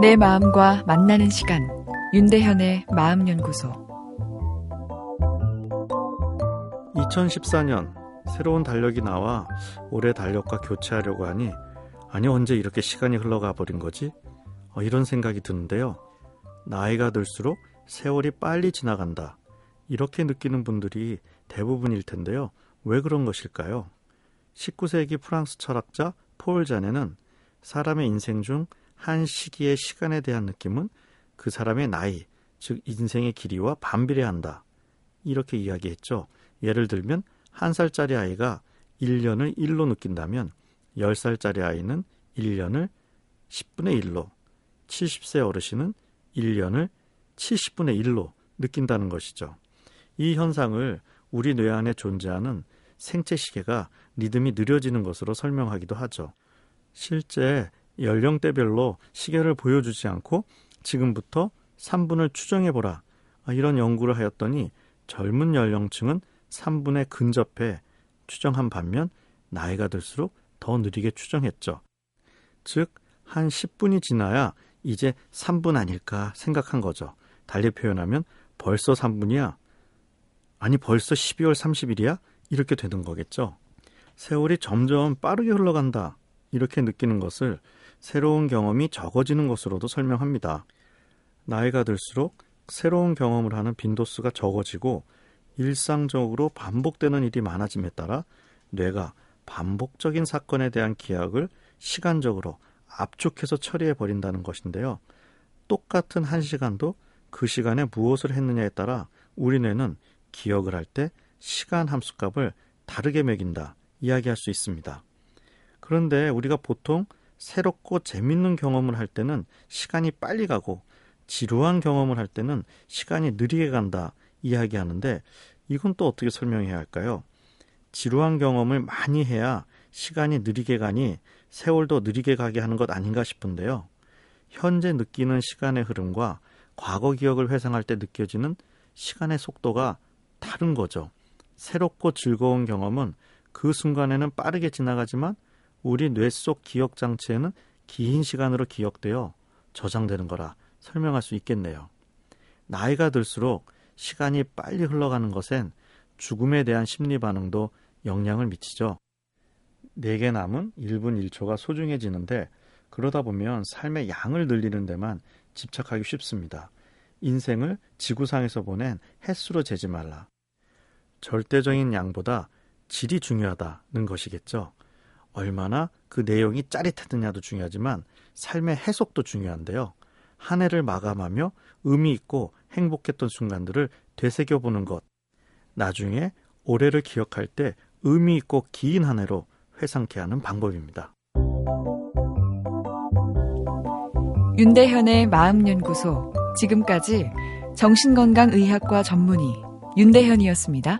내 마음과 만나는 시간 윤대현의 마음연구소 2014년 새로운 달력이 나와 올해 달력과 교체하려고 하니 아니 언제 이렇게 시간이 흘러가 버린 거지? 어, 이런 생각이 드는데요. 나이가 들수록 세월이 빨리 지나간다. 이렇게 느끼는 분들이 대부분일 텐데요. 왜 그런 것일까요? 19세기 프랑스 철학자 폴 자네는 사람의 인생 중 한 시기의 시간에 대한 느낌은 그 사람의 나이, 즉 인생의 길이와 반비례한다. 이렇게 이야기했죠. 예를 들면 한 살짜리 아이가 1년을 1로 느낀다면 10살짜리 아이는 1년을 10분의 1로, 70세 어르신은 1년을 70분의 1로 느낀다는 것이죠. 이 현상을 우리 뇌 안에 존재하는 생체 시계가 리듬이 느려지는 것으로 설명하기도 하죠. 실제 연령대별로 시계를 보여주지 않고 지금부터 3분을 추정해보라. 아, 이런 연구를 하였더니 젊은 연령층은 3분에 근접해 추정한 반면 나이가 들수록 더 느리게 추정했죠. 즉, 한 10분이 지나야 이제 3분 아닐까 생각한 거죠. 달리 표현하면 벌써 3분이야? 아니, 벌써 12월 30일이야? 이렇게 되는 거겠죠. 세월이 점점 빠르게 흘러간다. 이렇게 느끼는 것을 새로운 경험이 적어지는 것으로도 설명합니다. 나이가 들수록 새로운 경험을 하는 빈도수가 적어지고 일상적으로 반복되는 일이 많아짐에 따라 뇌가 반복적인 사건에 대한 기억을 시간적으로 압축해서 처리해 버린다는 것인데요. 똑같은 한 시간도 그 시간에 무엇을 했느냐에 따라 우리 뇌는 기억을 할 때 시간 함수값을 다르게 매긴다 이야기할 수 있습니다. 그런데 우리가 보통 새롭고 재밌는 경험을 할 때는 시간이 빨리 가고 지루한 경험을 할 때는 시간이 느리게 간다 이야기하는데 이건 또 어떻게 설명해야 할까요? 지루한 경험을 많이 해야 시간이 느리게 가니 세월도 느리게 가게 하는 것 아닌가 싶은데요. 현재 느끼는 시간의 흐름과 과거 기억을 회상할 때 느껴지는 시간의 속도가 다른 거죠. 새롭고 즐거운 경험은 그 순간에는 빠르게 지나가지만 우리 뇌 속 기억 장치에는 긴 시간으로 기억되어 저장되는 거라 설명할 수 있겠네요. 나이가 들수록 시간이 빨리 흘러가는 것엔 죽음에 대한 심리 반응도 영향을 미치죠. 내게 남은 1분 1초가 소중해지는데 그러다 보면 삶의 양을 늘리는 데만 집착하기 쉽습니다. 인생을 지구상에서 보낸 횟수로 재지 말라. 절대적인 양보다 질이 중요하다는 것이겠죠. 얼마나 그 내용이 짜릿하느냐도 중요하지만 삶의 해석도 중요한데요. 한 해를 마감하며 의미 있고 행복했던 순간들을 되새겨보는 것. 나중에 올해를 기억할 때 의미 있고 긴 한 해로 회상케 하는 방법입니다. 윤대현의 마음연구소. 지금까지 정신건강의학과 전문의 윤대현이었습니다.